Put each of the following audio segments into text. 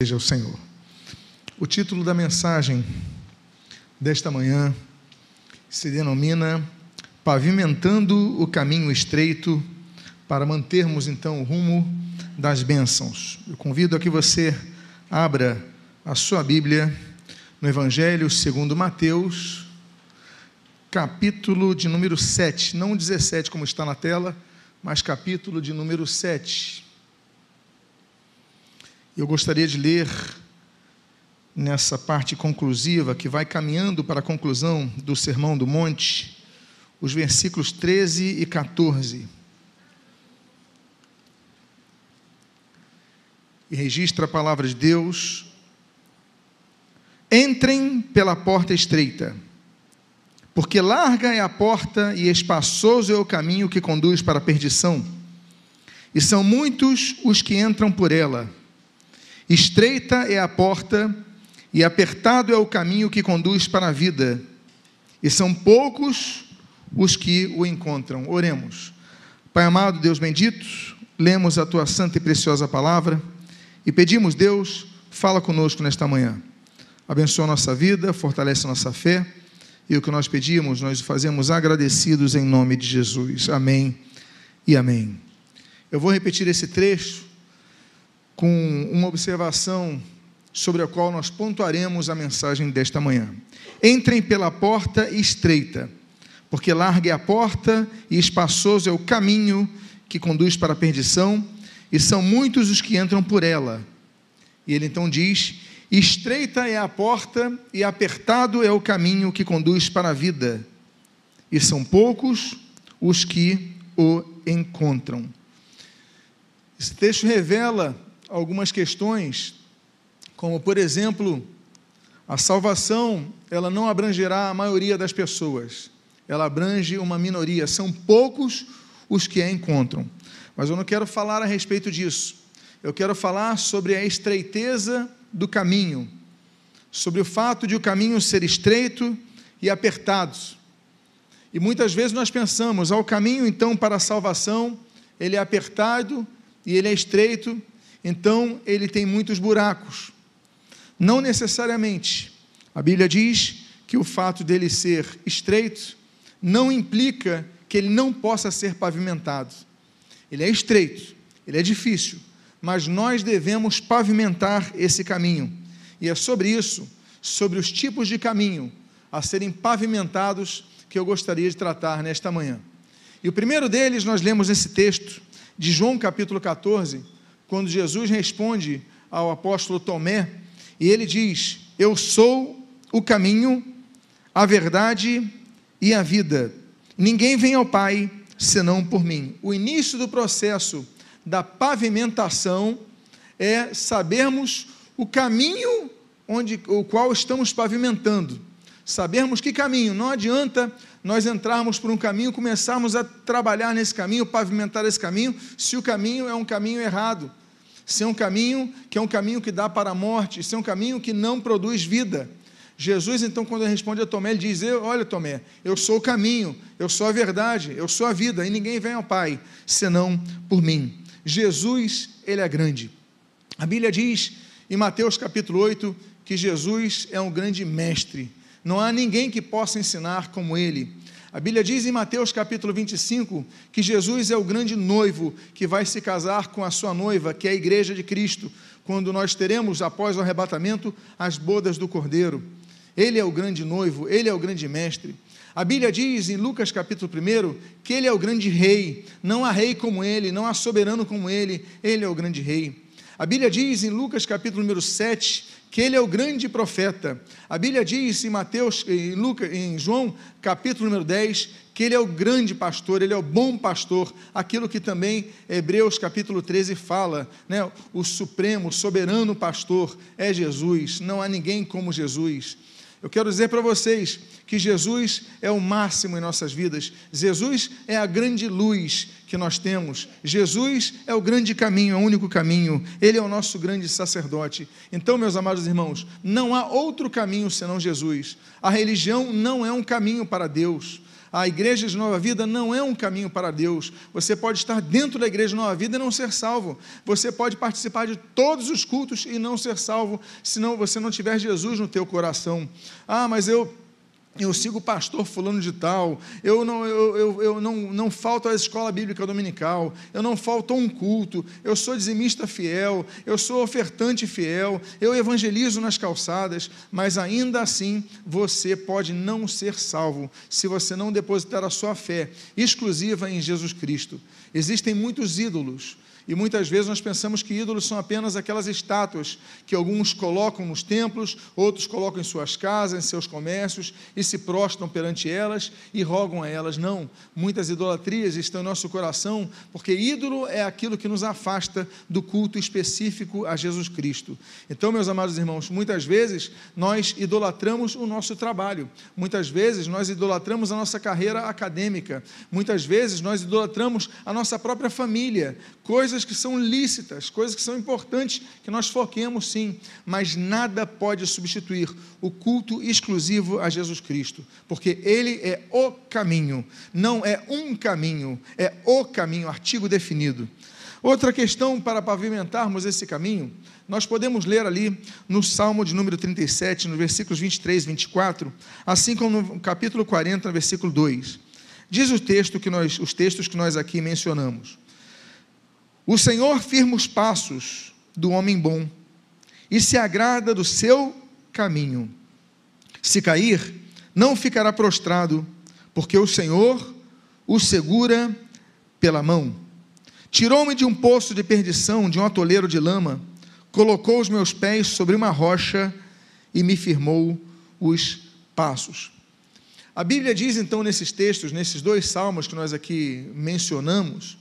seja o Senhor. O título da mensagem desta manhã se denomina Pavimentando o Caminho Estreito para mantermos então o rumo das bênçãos. Eu convido a que você abra a sua Bíblia no Evangelho segundo Mateus, capítulo de número 7, não 17 como está na tela, mas capítulo de número 7. Eu gostaria de ler nessa parte conclusiva, que vai caminhando para a conclusão do Sermão do Monte, os versículos 13 e 14. E registra a palavra de Deus. Entrem pela porta estreita, porque larga é a porta e espaçoso é o caminho que conduz para a perdição, e são muitos os que entram por ela. Estreita é a porta e apertado é o caminho que conduz para a vida, e são poucos os que o encontram. Oremos. Pai amado, Deus bendito, lemos a tua santa e preciosa palavra e pedimos, Deus, fala conosco nesta manhã. Abençoa a nossa vida, fortalece a nossa fé, e o que nós pedimos, nós fazemos agradecidos em nome de Jesus. Amém e amém. Eu vou repetir esse trecho com uma observação sobre a qual nós pontuaremos a mensagem desta manhã. Entrem pela porta estreita, porque larga é a porta e espaçoso é o caminho que conduz para a perdição, e são muitos os que entram por ela. E ele então diz: Estreita é a porta e apertado é o caminho que conduz para a vida, e são poucos os que o encontram. Esse texto revela algumas questões, como por exemplo, a salvação, ela não abrangerá a maioria das pessoas. Ela abrange uma minoria, são poucos os que a encontram. Mas eu não quero falar a respeito disso. Eu quero falar sobre a estreiteza do caminho, sobre o fato de o caminho ser estreito e apertado. E muitas vezes nós pensamos, ao caminho então para a salvação, ele é apertado e ele é estreito, então ele tem muitos buracos. Não necessariamente. A Bíblia diz que o fato dele ser estreito não implica que ele não possa ser pavimentado. Ele é estreito, ele é difícil, mas nós devemos pavimentar esse caminho. E é sobre isso, sobre os tipos de caminho a serem pavimentados, que eu gostaria de tratar nesta manhã. E o primeiro deles nós lemos nesse texto de João capítulo 14, quando Jesus responde ao apóstolo Tomé, e ele diz: Eu sou o caminho, a verdade e a vida. Ninguém vem ao Pai senão por mim. O início do processo da pavimentação é sabermos o caminho onde o qual estamos pavimentando. Sabermos que caminho. Não adianta nós entrarmos por um caminho, começarmos a trabalhar nesse caminho, pavimentar esse caminho, se o caminho é um caminho errado se é um caminho que é um caminho que dá para a morte, se é um caminho que não produz vida. Jesus, então, quando ele responde a Tomé, ele diz: Olha, Tomé, eu sou o caminho, eu sou a verdade, eu sou a vida, e ninguém vem ao Pai senão por mim. Jesus, ele é grande. A Bíblia diz em Mateus capítulo 8 que Jesus é um grande mestre. Não há ninguém que possa ensinar como ele. A Bíblia diz em Mateus capítulo 25 que Jesus é o grande noivo que vai se casar com a sua noiva, que é a igreja de Cristo, quando nós teremos, após o arrebatamento, as bodas do Cordeiro. Ele é o grande noivo, ele é o grande mestre. A Bíblia diz em Lucas capítulo 1 que ele é o grande rei, não há rei como ele, não há soberano como ele, ele é o grande rei. A Bíblia diz em Lucas capítulo número 7 que ele é o grande profeta. A Bíblia diz em Mateus, em Lucas, em João, capítulo número 10, que ele é o grande pastor, ele é o bom pastor, aquilo que também Hebreus capítulo 13 fala, né? O supremo, soberano pastor é Jesus, não há ninguém como Jesus. Eu quero dizer para vocês que Jesus é o máximo em nossas vidas. Jesus é a grande luz que nós temos. Jesus é o grande caminho, é o único caminho. Ele é o nosso grande sacerdote. Então, meus amados irmãos, não há outro caminho senão Jesus. A religião não é um caminho para Deus. A igreja de Nova Vida não é um caminho para Deus. Você pode estar dentro da igreja de Nova Vida e não ser salvo. Você pode participar de todos os cultos e não ser salvo, se não você não tiver Jesus no teu coração. Ah, mas eu eu sigo o pastor fulano de tal, eu não, eu, eu, eu não, não falto à escola bíblica dominical, eu não falto a um culto, eu sou dizimista fiel, eu sou ofertante fiel, eu evangelizo nas calçadas, mas ainda assim você pode não ser salvo se você não depositar a sua fé exclusiva em Jesus Cristo. Existem muitos ídolos, e muitas vezes nós pensamos que ídolos são apenas aquelas estátuas que alguns colocam nos templos, outros colocam em suas casas, em seus comércios e se prostram perante elas e rogam a elas. Não, muitas idolatrias estão em nosso coração, porque ídolo é aquilo que nos afasta do culto específico a Jesus Cristo. Então, meus amados irmãos, muitas vezes nós idolatramos o nosso trabalho, muitas vezes nós idolatramos a nossa carreira acadêmica, muitas vezes nós idolatramos a nossa própria família, coisas coisas que são lícitas, coisas que são importantes, que nós foquemos sim, mas nada pode substituir o culto exclusivo a Jesus Cristo, porque Ele é o caminho, não é um caminho, é o caminho, artigo definido. Outra questão para pavimentarmos esse caminho, nós podemos ler ali no Salmo de número 37, no versículos 23 e 24, assim como no capítulo 40, no versículo 2. Diz o texto que nós, os textos que nós aqui mencionamos. O Senhor firma os passos do homem bom e se agrada do seu caminho. Se cair, não ficará prostrado, porque o Senhor o segura pela mão. Tirou-me de um poço de perdição, de um atoleiro de lama, colocou os meus pés sobre uma rocha e me firmou os passos. A Bíblia diz então nesses textos, nesses dois salmos que nós aqui mencionamos,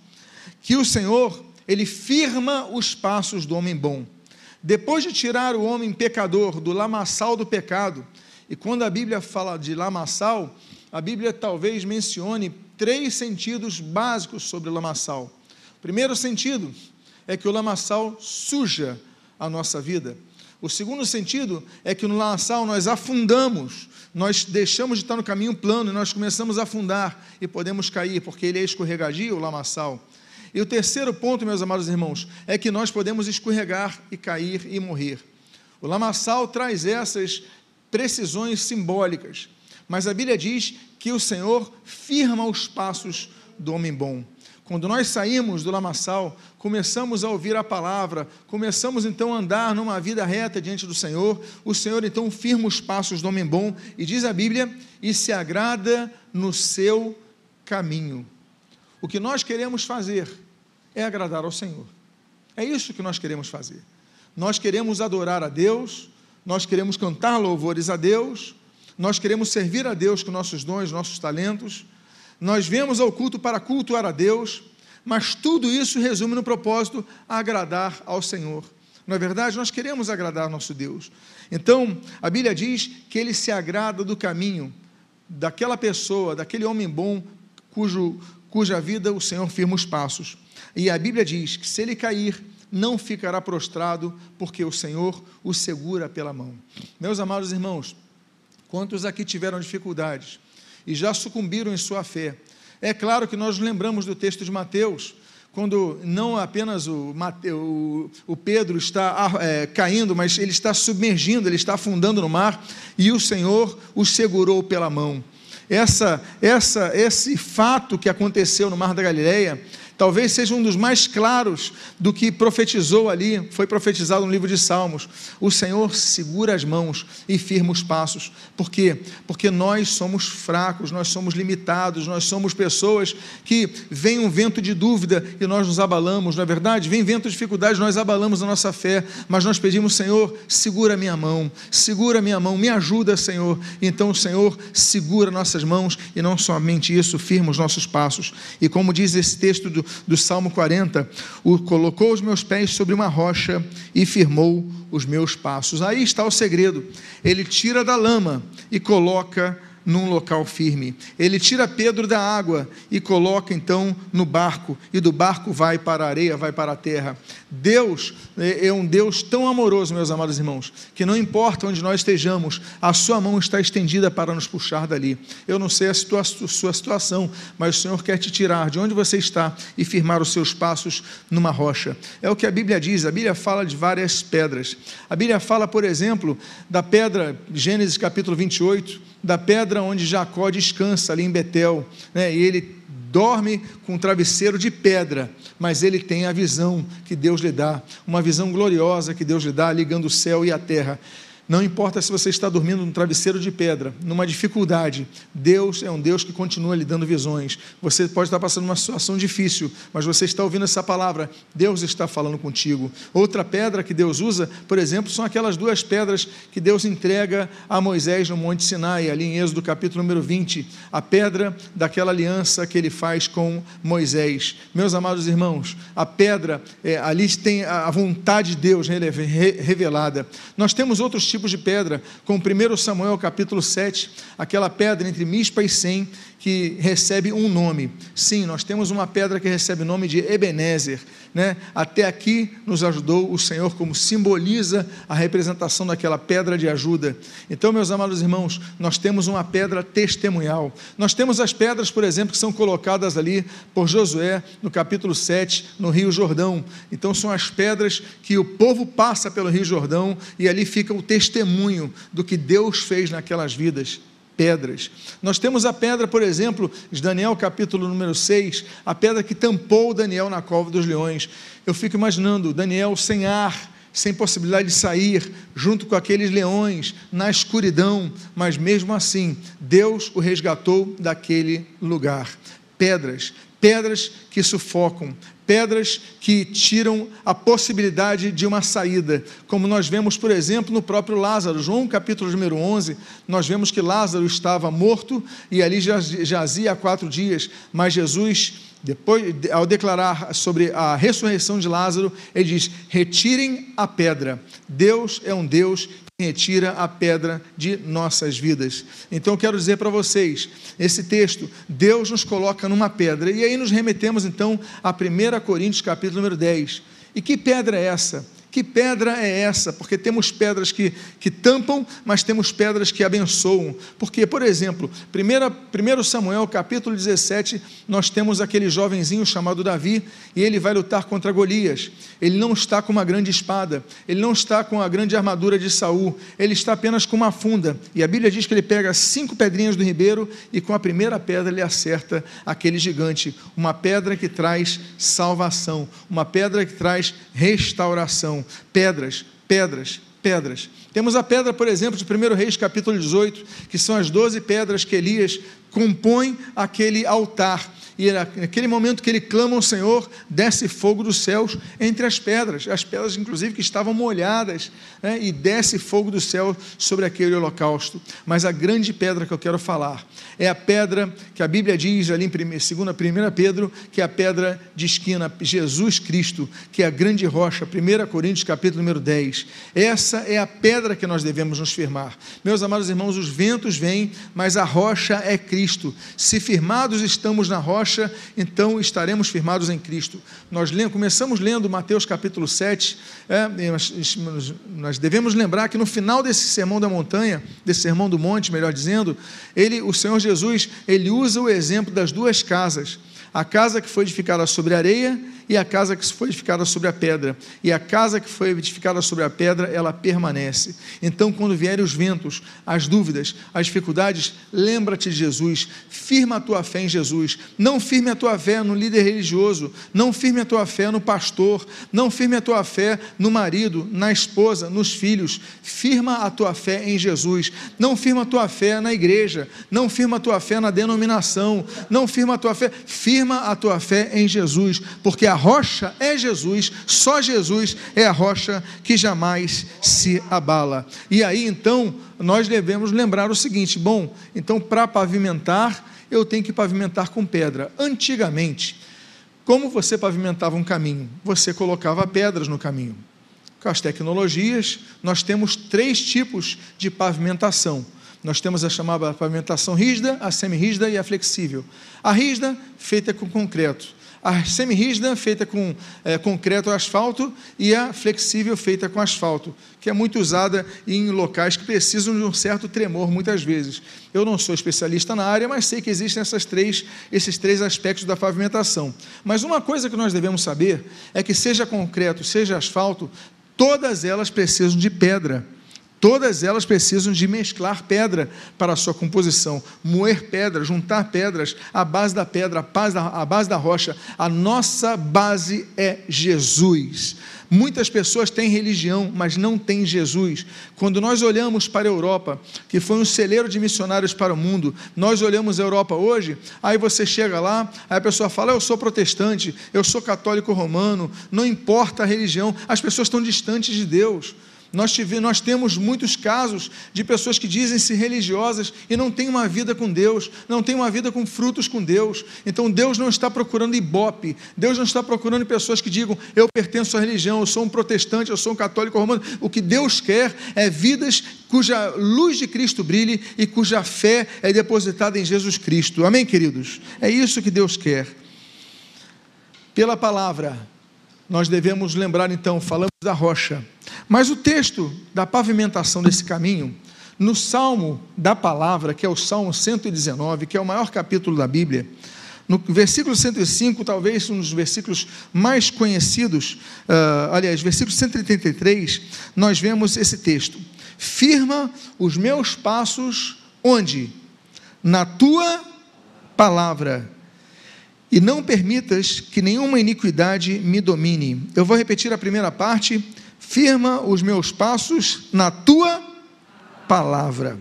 que o Senhor ele firma os passos do homem bom. Depois de tirar o homem pecador do lamaçal do pecado, e quando a Bíblia fala de lamaçal, a Bíblia talvez mencione três sentidos básicos sobre o lamaçal. O primeiro sentido é que o lamaçal suja a nossa vida. O segundo sentido é que no lamaçal nós afundamos, nós deixamos de estar no caminho plano e nós começamos a afundar e podemos cair, porque ele é escorregadio, o lamaçal. E o terceiro ponto, meus amados irmãos, é que nós podemos escorregar e cair e morrer. O lamaçal traz essas precisões simbólicas, mas a Bíblia diz que o Senhor firma os passos do homem bom. Quando nós saímos do lamaçal, começamos a ouvir a palavra, começamos então a andar numa vida reta diante do Senhor, o Senhor então firma os passos do homem bom e diz a Bíblia, e se agrada no seu caminho. O que nós queremos fazer é agradar ao Senhor. É isso que nós queremos fazer. Nós queremos adorar a Deus, nós queremos cantar louvores a Deus, nós queremos servir a Deus com nossos dons, nossos talentos, nós vemos ao culto para cultuar a Deus, mas tudo isso resume no propósito agradar ao Senhor. Na é verdade, nós queremos agradar nosso Deus. Então, a Bíblia diz que ele se agrada do caminho daquela pessoa, daquele homem bom, cujo cuja vida o Senhor firma os passos. E a Bíblia diz que se ele cair, não ficará prostrado, porque o Senhor o segura pela mão. Meus amados irmãos, quantos aqui tiveram dificuldades e já sucumbiram em sua fé? É claro que nós lembramos do texto de Mateus, quando não apenas o, o, o Pedro está é, caindo, mas ele está submergindo, ele está afundando no mar, e o Senhor o segurou pela mão essa, essa, esse fato que aconteceu no Mar da Galileia talvez seja um dos mais claros do que profetizou ali, foi profetizado no livro de Salmos. O Senhor segura as mãos e firma os passos. Por quê? Porque nós somos fracos, nós somos limitados, nós somos pessoas que vem um vento de dúvida e nós nos abalamos, não é verdade? Vem vento de dificuldade, nós abalamos a nossa fé, mas nós pedimos, Senhor, segura a minha mão, segura a minha mão, me ajuda, Senhor. Então o Senhor segura nossas mãos e não somente isso, firma os nossos passos. E como diz esse texto do, do Salmo 40, o, colocou os meus pés sobre uma rocha e firmou os meus passos. Aí está o segredo. Ele tira da lama e coloca num local firme. Ele tira Pedro da água e coloca então no barco, e do barco vai para a areia, vai para a terra. Deus é, é um Deus tão amoroso, meus amados irmãos, que não importa onde nós estejamos, a sua mão está estendida para nos puxar dali. Eu não sei a situa sua situação, mas o Senhor quer te tirar de onde você está e firmar os seus passos numa rocha. É o que a Bíblia diz, a Bíblia fala de várias pedras. A Bíblia fala, por exemplo, da pedra, Gênesis capítulo 28, da pedra onde Jacó descansa ali em Betel, né? e ele dorme com um travesseiro de pedra, mas ele tem a visão que Deus lhe dá, uma visão gloriosa que Deus lhe dá, ligando o céu e a terra. Não importa se você está dormindo num travesseiro de pedra, numa dificuldade, Deus é um Deus que continua lhe dando visões. Você pode estar passando uma situação difícil, mas você está ouvindo essa palavra, Deus está falando contigo. Outra pedra que Deus usa, por exemplo, são aquelas duas pedras que Deus entrega a Moisés no Monte Sinai, ali em Êxodo capítulo número 20, a pedra daquela aliança que ele faz com Moisés. Meus amados irmãos, a pedra, é, ali tem a vontade de Deus revelada. Nós temos outros tipos tipos de pedra, como 1 Samuel capítulo 7, aquela pedra entre Mispa e Sem, que recebe um nome. Sim, nós temos uma pedra que recebe o nome de Ebenezer. Né? Até aqui nos ajudou o Senhor, como simboliza a representação daquela pedra de ajuda. Então, meus amados irmãos, nós temos uma pedra testemunhal. Nós temos as pedras, por exemplo, que são colocadas ali por Josué, no capítulo 7, no Rio Jordão. Então, são as pedras que o povo passa pelo Rio Jordão e ali fica o testemunho do que Deus fez naquelas vidas pedras. Nós temos a pedra, por exemplo, de Daniel capítulo número 6, a pedra que tampou Daniel na cova dos leões. Eu fico imaginando Daniel sem ar, sem possibilidade de sair, junto com aqueles leões, na escuridão, mas mesmo assim, Deus o resgatou daquele lugar. Pedras, pedras que sufocam, pedras que tiram a possibilidade de uma saída, como nós vemos, por exemplo, no próprio Lázaro. João capítulo número 11, nós vemos que Lázaro estava morto e ali jazia há quatro dias, mas Jesus, depois, ao declarar sobre a ressurreição de Lázaro, ele diz: retirem a pedra. Deus é um Deus retira a pedra de nossas vidas. Então eu quero dizer para vocês, esse texto, Deus nos coloca numa pedra. E aí nos remetemos então a 1 Coríntios capítulo número 10. E que pedra é essa? Que pedra é essa? Porque temos pedras que, que tampam, mas temos pedras que abençoam. Porque, por exemplo, 1 Samuel capítulo 17, nós temos aquele jovenzinho chamado Davi, e ele vai lutar contra Golias. Ele não está com uma grande espada, ele não está com a grande armadura de Saul, ele está apenas com uma funda. E a Bíblia diz que ele pega cinco pedrinhas do ribeiro e com a primeira pedra ele acerta aquele gigante. Uma pedra que traz salvação, uma pedra que traz restauração pedras, pedras, pedras. Temos a pedra, por exemplo, de 1 Reis capítulo 18, que são as doze pedras que Elias compõe aquele altar e naquele momento que ele clama ao Senhor, desce fogo dos céus entre as pedras, as pedras, inclusive, que estavam molhadas, né? e desce fogo do céu sobre aquele holocausto. Mas a grande pedra que eu quero falar é a pedra que a Bíblia diz ali em 2 1 Pedro, que é a pedra de esquina, Jesus Cristo, que é a grande rocha, 1 Coríntios capítulo número 10. Essa é a pedra que nós devemos nos firmar. Meus amados irmãos, os ventos vêm, mas a rocha é Cristo. Se firmados estamos na rocha, rocha, então estaremos firmados em Cristo. Nós lemos, começamos lendo Mateus capítulo 7, é, nós, nós devemos lembrar que no final desse sermão da montanha, desse sermão do monte, melhor dizendo, ele, o Senhor Jesus, ele usa o exemplo das duas casas. A casa que foi edificada sobre areia e a casa que foi edificada sobre a pedra. E a casa que foi edificada sobre a pedra, ela permanece. Então, quando vierem os ventos, as dúvidas, as dificuldades, lembra-te de Jesus, firma a tua fé em Jesus. Não firme a tua fé no líder religioso, não firme a tua fé no pastor, não firme a tua fé no marido, na esposa, nos filhos. Firma a tua fé em Jesus. Não firma a tua fé na igreja, não firma a tua fé na denominação, não firma a tua fé, firma a tua fé em Jesus, porque a rocha é Jesus, só Jesus é a rocha que jamais se abala. E aí então nós devemos lembrar o seguinte: bom, então para pavimentar, eu tenho que pavimentar com pedra. Antigamente, como você pavimentava um caminho? Você colocava pedras no caminho. Com as tecnologias, nós temos três tipos de pavimentação. Nós temos a chamada pavimentação rígida, a semi-rígida e a flexível. A rígida, feita com concreto. A semi-rígida, feita com é, concreto ou asfalto, e a flexível, feita com asfalto, que é muito usada em locais que precisam de um certo tremor, muitas vezes. Eu não sou especialista na área, mas sei que existem essas três, esses três aspectos da pavimentação. Mas uma coisa que nós devemos saber é que, seja concreto, seja asfalto, todas elas precisam de pedra. Todas elas precisam de mesclar pedra para a sua composição, moer pedra, juntar pedras, a base da pedra, a base da rocha. A nossa base é Jesus. Muitas pessoas têm religião, mas não têm Jesus. Quando nós olhamos para a Europa, que foi um celeiro de missionários para o mundo, nós olhamos a Europa hoje, aí você chega lá, aí a pessoa fala: Eu sou protestante, eu sou católico romano, não importa a religião, as pessoas estão distantes de Deus. Nós, tive, nós temos muitos casos de pessoas que dizem-se religiosas e não têm uma vida com Deus, não têm uma vida com frutos com Deus. Então Deus não está procurando ibope, Deus não está procurando pessoas que digam eu pertenço à religião, eu sou um protestante, eu sou um católico romano. O que Deus quer é vidas cuja luz de Cristo brilhe e cuja fé é depositada em Jesus Cristo. Amém, queridos? É isso que Deus quer. Pela palavra, nós devemos lembrar então, falamos da rocha mas o texto da pavimentação desse caminho, no Salmo da Palavra, que é o Salmo 119, que é o maior capítulo da Bíblia, no versículo 105, talvez um dos versículos mais conhecidos, uh, aliás, versículo 133, nós vemos esse texto: Firma os meus passos onde? Na tua palavra, e não permitas que nenhuma iniquidade me domine. Eu vou repetir a primeira parte firma os meus passos na tua palavra.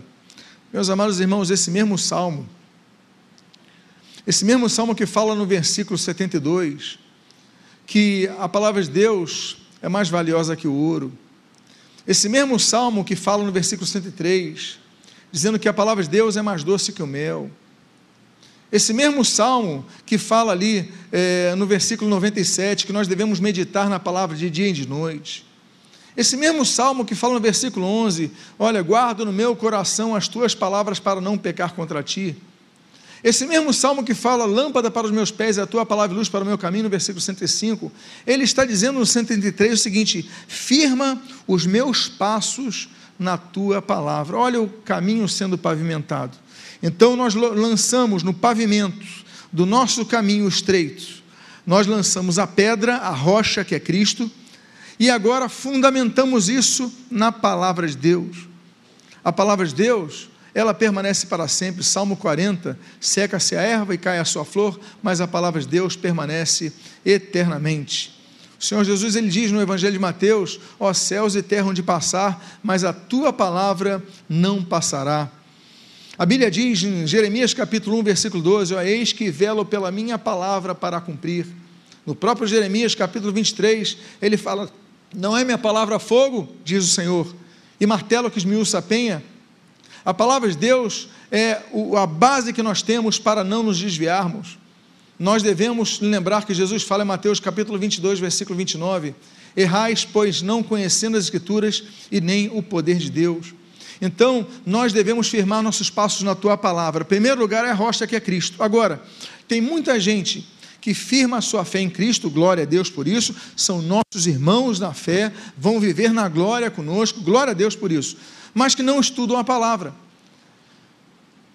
Meus amados irmãos, esse mesmo salmo, esse mesmo salmo que fala no versículo 72, que a palavra de Deus é mais valiosa que o ouro. Esse mesmo salmo que fala no versículo 103, dizendo que a palavra de Deus é mais doce que o mel. Esse mesmo salmo que fala ali é, no versículo 97, que nós devemos meditar na palavra de dia e de noite. Esse mesmo salmo que fala no versículo 11: Olha, guardo no meu coração as tuas palavras para não pecar contra ti. Esse mesmo salmo que fala lâmpada para os meus pés e a tua palavra luz para o meu caminho, no versículo 105, ele está dizendo no 133 o seguinte: firma os meus passos na tua palavra. Olha o caminho sendo pavimentado. Então nós lançamos no pavimento do nosso caminho estreito, nós lançamos a pedra, a rocha que é Cristo e agora fundamentamos isso na palavra de Deus. A palavra de Deus, ela permanece para sempre. Salmo 40: seca-se a erva e cai a sua flor, mas a palavra de Deus permanece eternamente. O Senhor Jesus ele diz no Evangelho de Mateus: Ó céus e terra onde passar, mas a tua palavra não passará. A Bíblia diz em Jeremias capítulo 1, versículo 12: Ó, eis que velo pela minha palavra para cumprir. No próprio Jeremias capítulo 23, ele fala não é minha palavra fogo, diz o Senhor, e martelo que esmiuça a penha. A palavra de Deus é a base que nós temos para não nos desviarmos. Nós devemos lembrar que Jesus fala em Mateus capítulo 22, versículo 29, Errais, pois não conhecendo as Escrituras e nem o poder de Deus. Então, nós devemos firmar nossos passos na tua palavra. Em primeiro lugar é a rocha que é Cristo. Agora, tem muita gente que firma a sua fé em Cristo, glória a Deus por isso, são nossos irmãos na fé, vão viver na glória conosco, glória a Deus por isso, mas que não estudam a palavra,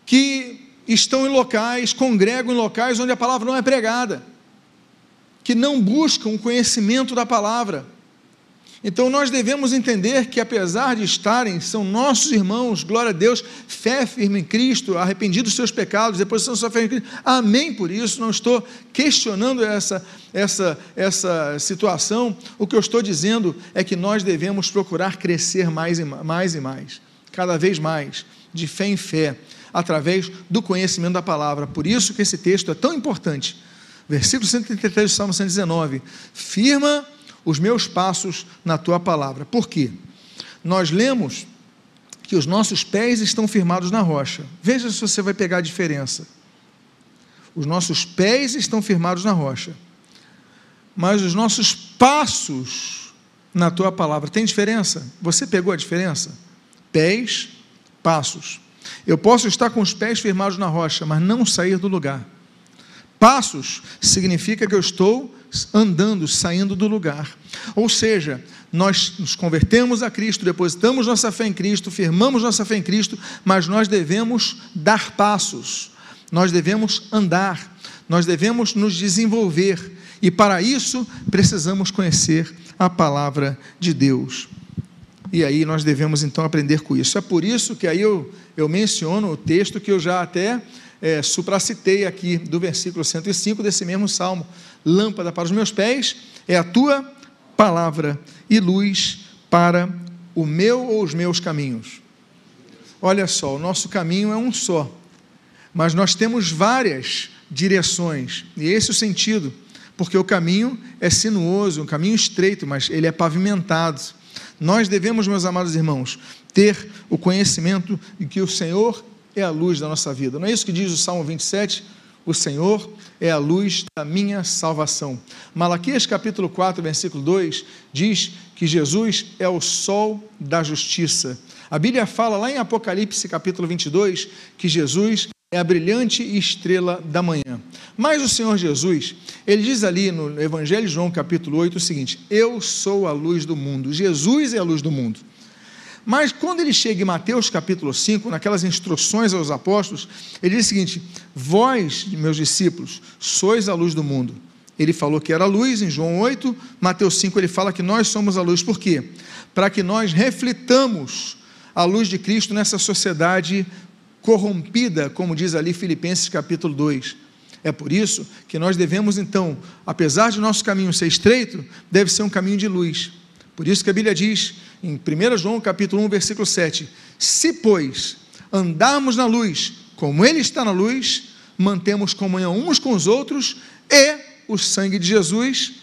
que estão em locais, congregam em locais onde a palavra não é pregada, que não buscam o conhecimento da palavra, então nós devemos entender que, apesar de estarem, são nossos irmãos, glória a Deus, fé firme em Cristo, arrependidos dos seus pecados, deposição sua fé em Cristo. Amém por isso, não estou questionando essa, essa, essa situação. O que eu estou dizendo é que nós devemos procurar crescer mais e mais, e mais cada vez mais, de fé em fé, através do conhecimento da palavra. Por isso que esse texto é tão importante. Versículo 133 do Salmo 119. Firma os meus passos na tua palavra. Por quê? Nós lemos que os nossos pés estão firmados na rocha. Veja se você vai pegar a diferença. Os nossos pés estão firmados na rocha, mas os nossos passos na tua palavra tem diferença? Você pegou a diferença? Pés, passos. Eu posso estar com os pés firmados na rocha, mas não sair do lugar. Passos significa que eu estou andando, saindo do lugar. Ou seja, nós nos convertemos a Cristo, depositamos nossa fé em Cristo, firmamos nossa fé em Cristo, mas nós devemos dar passos, nós devemos andar, nós devemos nos desenvolver, e para isso precisamos conhecer a palavra de Deus. E aí nós devemos então aprender com isso. É por isso que aí eu, eu menciono o texto que eu já até é, supracitei aqui do versículo 105 desse mesmo salmo: Lâmpada para os meus pés é a tua palavra e luz para o meu ou os meus caminhos. Olha só, o nosso caminho é um só, mas nós temos várias direções, e esse é o sentido, porque o caminho é sinuoso, um caminho estreito, mas ele é pavimentado. Nós devemos, meus amados irmãos, ter o conhecimento de que o Senhor é a luz da nossa vida. Não é isso que diz o Salmo 27? O Senhor é a luz da minha salvação. Malaquias capítulo 4, versículo 2 diz que Jesus é o sol da justiça. A Bíblia fala lá em Apocalipse capítulo 22 que Jesus é a brilhante estrela da manhã. Mas o Senhor Jesus, ele diz ali no Evangelho de João capítulo 8 o seguinte: Eu sou a luz do mundo. Jesus é a luz do mundo. Mas quando ele chega em Mateus capítulo 5, naquelas instruções aos apóstolos, ele diz o seguinte: Vós, meus discípulos, sois a luz do mundo. Ele falou que era a luz em João 8, Mateus 5 ele fala que nós somos a luz. Por quê? Para que nós reflitamos a luz de Cristo nessa sociedade corrompida, como diz ali Filipenses capítulo 2. É por isso que nós devemos então, apesar de nosso caminho ser estreito, deve ser um caminho de luz. Por isso que a Bíblia diz em 1 João capítulo 1, versículo 7: Se, pois, andarmos na luz, como Ele está na luz, mantemos comunhão uns com os outros, e o sangue de Jesus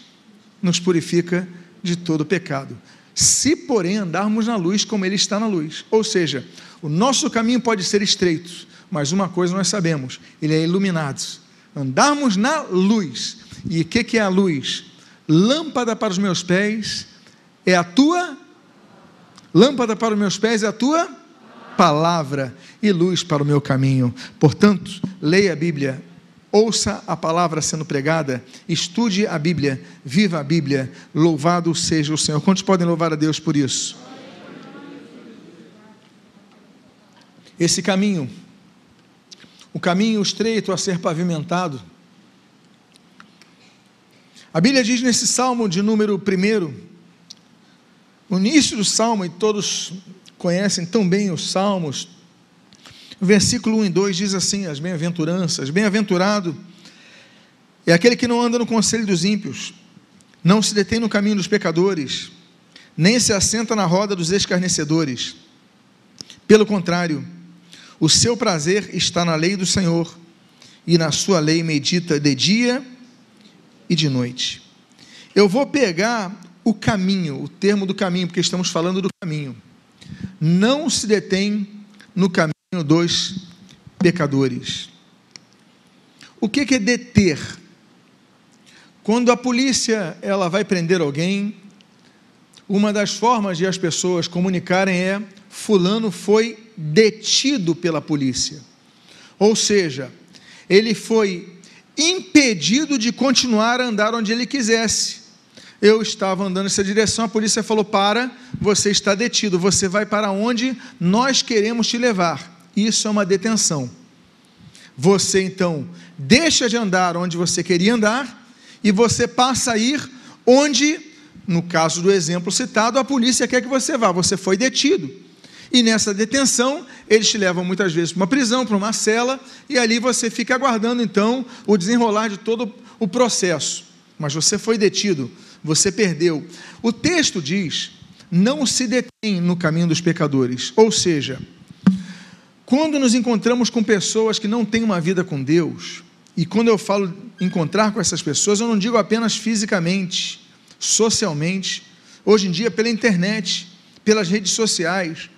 nos purifica de todo pecado. Se, porém, andarmos na luz como Ele está na luz, ou seja, o nosso caminho pode ser estreito, mas uma coisa nós sabemos: ele é iluminado. Andarmos na luz. E o que, que é a luz? Lâmpada para os meus pés é a tua Lâmpada para os meus pés é a tua palavra e luz para o meu caminho. Portanto, leia a Bíblia, ouça a palavra sendo pregada, estude a Bíblia, viva a Bíblia. Louvado seja o Senhor. Quantos podem louvar a Deus por isso? Esse caminho, o caminho estreito a ser pavimentado. A Bíblia diz nesse salmo de número 1, o início do salmo, e todos conhecem tão bem os salmos, o versículo 1 e 2 diz assim: as bem-aventuranças, bem-aventurado é aquele que não anda no conselho dos ímpios, não se detém no caminho dos pecadores, nem se assenta na roda dos escarnecedores. Pelo contrário, o seu prazer está na lei do Senhor, e na sua lei medita de dia e de noite. Eu vou pegar o caminho, o termo do caminho, porque estamos falando do caminho. Não se detém no caminho dos pecadores. O que é deter? Quando a polícia ela vai prender alguém, uma das formas de as pessoas comunicarem é fulano foi detido pela polícia. Ou seja, ele foi impedido de continuar a andar onde ele quisesse eu estava andando nessa direção, a polícia falou: para, você está detido, você vai para onde nós queremos te levar. Isso é uma detenção. Você então deixa de andar onde você queria andar e você passa a ir onde, no caso do exemplo citado, a polícia quer que você vá. Você foi detido. E nessa detenção, eles te levam muitas vezes para uma prisão, para uma cela, e ali você fica aguardando então o desenrolar de todo o processo. Mas você foi detido você perdeu. O texto diz: não se detém no caminho dos pecadores. Ou seja, quando nos encontramos com pessoas que não têm uma vida com Deus, e quando eu falo encontrar com essas pessoas, eu não digo apenas fisicamente, socialmente, hoje em dia pela internet, pelas redes sociais.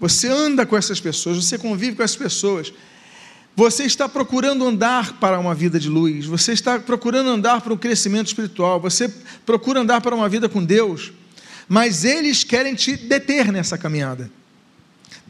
Você anda com essas pessoas, você convive com essas pessoas. Você está procurando andar para uma vida de luz, você está procurando andar para um crescimento espiritual, você procura andar para uma vida com Deus, mas eles querem te deter nessa caminhada.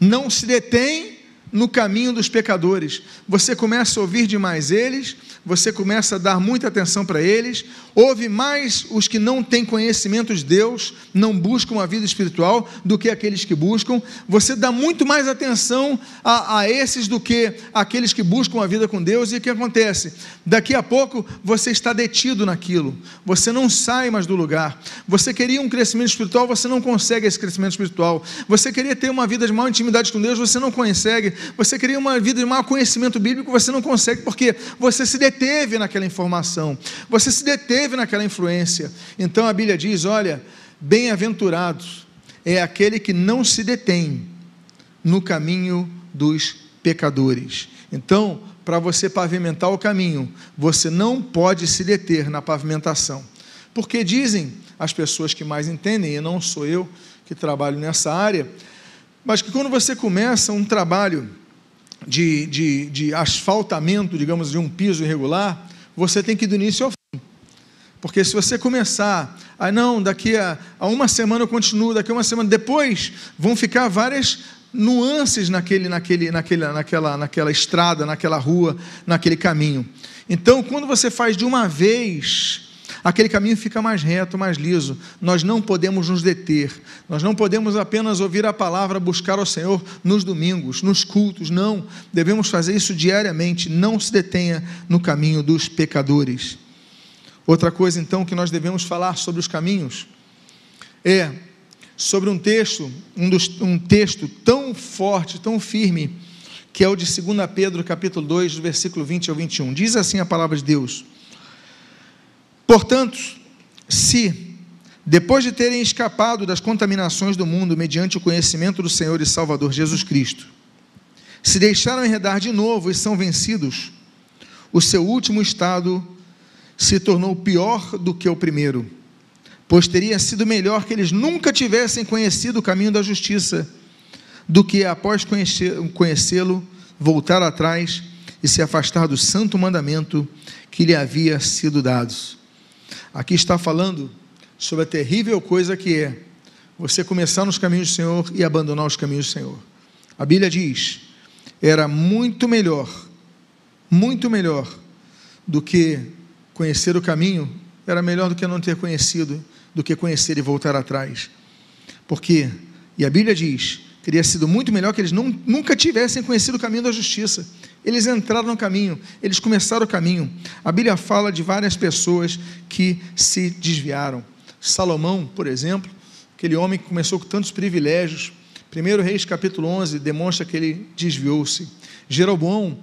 Não se detém no caminho dos pecadores. Você começa a ouvir demais eles, você começa a dar muita atenção para eles, ouve mais os que não têm conhecimento de Deus, não buscam uma vida espiritual, do que aqueles que buscam. Você dá muito mais atenção a, a esses do que aqueles que buscam a vida com Deus. E o que acontece? Daqui a pouco você está detido naquilo, você não sai mais do lugar. Você queria um crescimento espiritual, você não consegue esse crescimento espiritual. Você queria ter uma vida de maior intimidade com Deus, você não consegue. Você queria uma vida de maior conhecimento bíblico, você não consegue, porque você se deteve naquela informação, você se deteve naquela influência. Então a Bíblia diz: olha, bem-aventurados é aquele que não se detém no caminho dos pecadores. Então, para você pavimentar o caminho, você não pode se deter na pavimentação. Porque dizem as pessoas que mais entendem, e não sou eu que trabalho nessa área, mas que quando você começa um trabalho de, de, de asfaltamento, digamos, de um piso irregular, você tem que ir do início ao fim. Porque se você começar, ah, não, daqui a, a uma semana eu continuo, daqui a uma semana, depois vão ficar várias nuances naquele, naquele, naquele, naquela, naquela estrada, naquela rua, naquele caminho. Então, quando você faz de uma vez, aquele caminho fica mais reto, mais liso. Nós não podemos nos deter, nós não podemos apenas ouvir a palavra, buscar ao Senhor nos domingos, nos cultos, não. Devemos fazer isso diariamente, não se detenha no caminho dos pecadores. Outra coisa, então, que nós devemos falar sobre os caminhos é sobre um texto, um, dos, um texto tão forte, tão firme, que é o de 2 Pedro, capítulo 2, do versículo 20 ao 21. Diz assim a palavra de Deus: Portanto, se, depois de terem escapado das contaminações do mundo mediante o conhecimento do Senhor e Salvador Jesus Cristo, se deixaram enredar de novo e são vencidos, o seu último estado se tornou pior do que o primeiro, pois teria sido melhor que eles nunca tivessem conhecido o caminho da justiça, do que após conhecê-lo, voltar atrás e se afastar do santo mandamento que lhe havia sido dado. Aqui está falando sobre a terrível coisa que é você começar nos caminhos do Senhor e abandonar os caminhos do Senhor. A Bíblia diz: era muito melhor, muito melhor do que conhecer o caminho, era melhor do que não ter conhecido, do que conhecer e voltar atrás. Porque, e a Bíblia diz, teria sido muito melhor que eles nunca tivessem conhecido o caminho da justiça. Eles entraram no caminho, eles começaram o caminho. A Bíblia fala de várias pessoas que se desviaram. Salomão, por exemplo, aquele homem que começou com tantos privilégios. 1 Reis capítulo 11 demonstra que ele desviou-se. Jeroboão,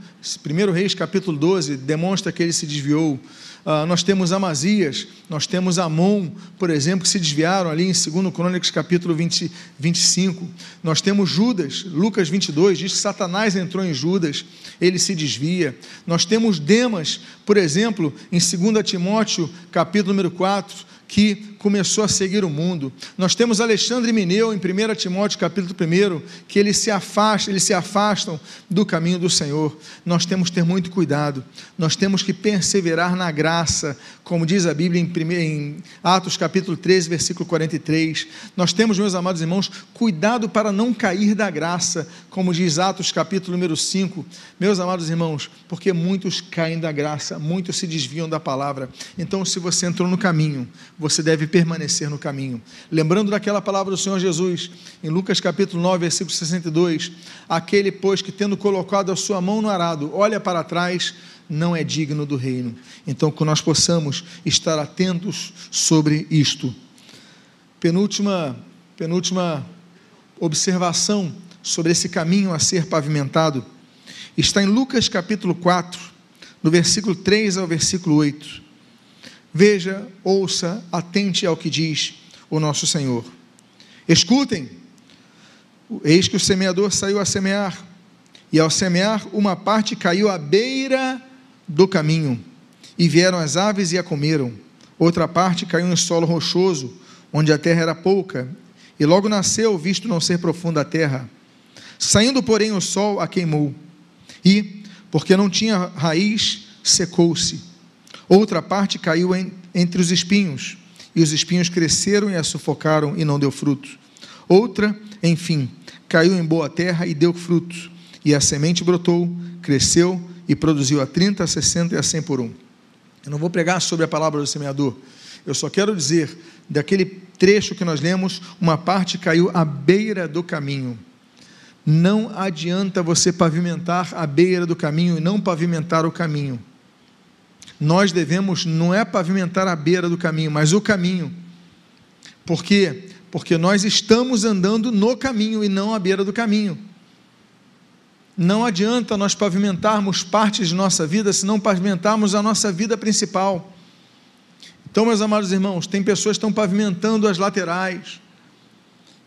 1 Reis capítulo 12, demonstra que ele se desviou. Uh, nós temos Amazias, nós temos Amon, por exemplo, que se desviaram ali em 2 Crônicas capítulo 20, 25. Nós temos Judas, Lucas 22, diz que Satanás entrou em Judas, ele se desvia. Nós temos Demas, por exemplo, em 2 Timóteo capítulo número 4, que começou a seguir o mundo. Nós temos Alexandre Mineu em 1 Timóteo capítulo 1, que eles se afastam, eles se afastam do caminho do Senhor. Nós temos que ter muito cuidado. Nós temos que perseverar na graça, como diz a Bíblia em, em Atos capítulo 13, versículo 43. Nós temos, meus amados irmãos, cuidado para não cair da graça, como diz Atos capítulo número 5. Meus amados irmãos, porque muitos caem da graça, muitos se desviam da palavra. Então, se você entrou no caminho, você deve permanecer no caminho. Lembrando daquela palavra do Senhor Jesus, em Lucas capítulo 9, versículo 62, aquele, pois, que tendo colocado a sua mão no arado, olha para trás, não é digno do reino. Então, que nós possamos estar atentos sobre isto. Penúltima, penúltima observação sobre esse caminho a ser pavimentado está em Lucas capítulo 4, no versículo 3 ao versículo 8. Veja, ouça, atente ao que diz o nosso Senhor. Escutem, eis que o semeador saiu a semear, e ao semear, uma parte caiu à beira do caminho, e vieram as aves e a comeram. Outra parte caiu em solo rochoso, onde a terra era pouca, e logo nasceu, visto não ser profunda a terra. Saindo, porém, o sol a queimou, e, porque não tinha raiz, secou-se Outra parte caiu em, entre os espinhos, e os espinhos cresceram e a sufocaram e não deu fruto. Outra, enfim, caiu em boa terra e deu fruto, E a semente brotou, cresceu e produziu a 30, a 60 e a 100 por um. Eu não vou pregar sobre a palavra do semeador. Eu só quero dizer, daquele trecho que nós lemos, uma parte caiu à beira do caminho. Não adianta você pavimentar a beira do caminho e não pavimentar o caminho. Nós devemos, não é pavimentar a beira do caminho, mas o caminho. Por quê? Porque nós estamos andando no caminho e não à beira do caminho. Não adianta nós pavimentarmos partes de nossa vida se não pavimentarmos a nossa vida principal. Então, meus amados irmãos, tem pessoas que estão pavimentando as laterais,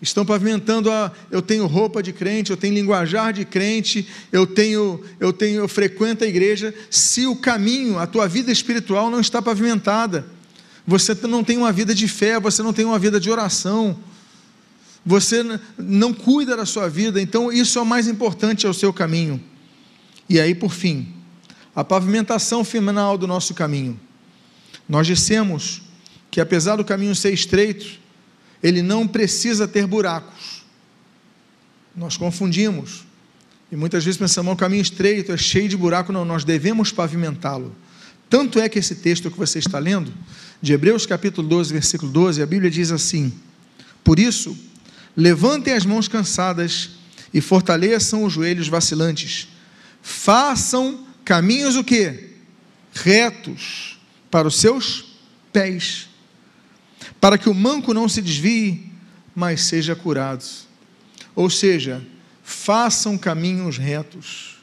estão pavimentando a eu tenho roupa de crente, eu tenho linguajar de crente, eu tenho eu tenho eu frequento a igreja, se o caminho, a tua vida espiritual não está pavimentada. Você não tem uma vida de fé, você não tem uma vida de oração você não cuida da sua vida, então isso é o mais importante, é o seu caminho. E aí, por fim, a pavimentação final do nosso caminho. Nós dissemos que apesar do caminho ser estreito, ele não precisa ter buracos. Nós confundimos. E muitas vezes pensamos, o caminho estreito é cheio de buraco. Não, nós devemos pavimentá-lo. Tanto é que esse texto que você está lendo, de Hebreus capítulo 12, versículo 12, a Bíblia diz assim: Por isso, levantem as mãos cansadas e fortaleçam os joelhos vacilantes. Façam caminhos o quê? Retos para os seus pés, para que o manco não se desvie, mas seja curado. Ou seja, façam caminhos retos.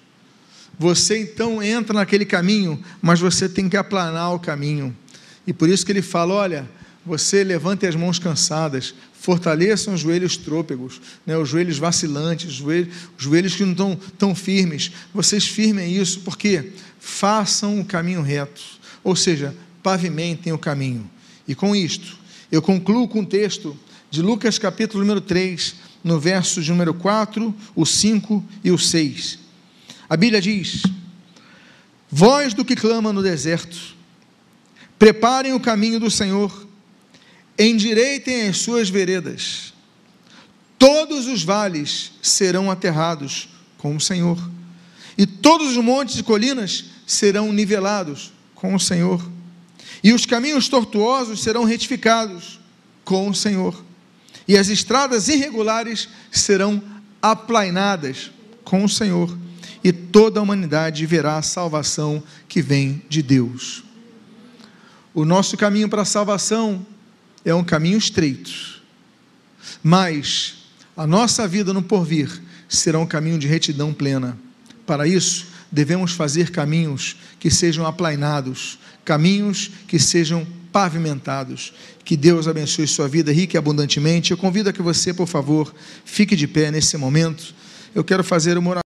Você então entra naquele caminho, mas você tem que aplanar o caminho. E por isso que ele fala: olha, você levante as mãos cansadas, fortaleçam os joelhos trôpegos, né, os joelhos vacilantes, os joelhos, os joelhos que não estão tão firmes. Vocês firmem isso, porque façam o caminho reto, ou seja, pavimentem o caminho. E com isto, eu concluo com o texto de Lucas capítulo número 3, no verso de número 4, o 5 e o 6. A Bíblia diz: Voz do que clama no deserto, preparem o caminho do Senhor endireitem as suas veredas, todos os vales serão aterrados com o Senhor, e todos os montes e colinas serão nivelados com o Senhor, e os caminhos tortuosos serão retificados com o Senhor, e as estradas irregulares serão aplainadas com o Senhor, e toda a humanidade verá a salvação que vem de Deus. O nosso caminho para a salvação é um caminho estreito, mas a nossa vida no porvir será um caminho de retidão plena. Para isso, devemos fazer caminhos que sejam aplainados, caminhos que sejam pavimentados. Que Deus abençoe sua vida rica e abundantemente. Eu convido a que você, por favor, fique de pé nesse momento. Eu quero fazer uma oração.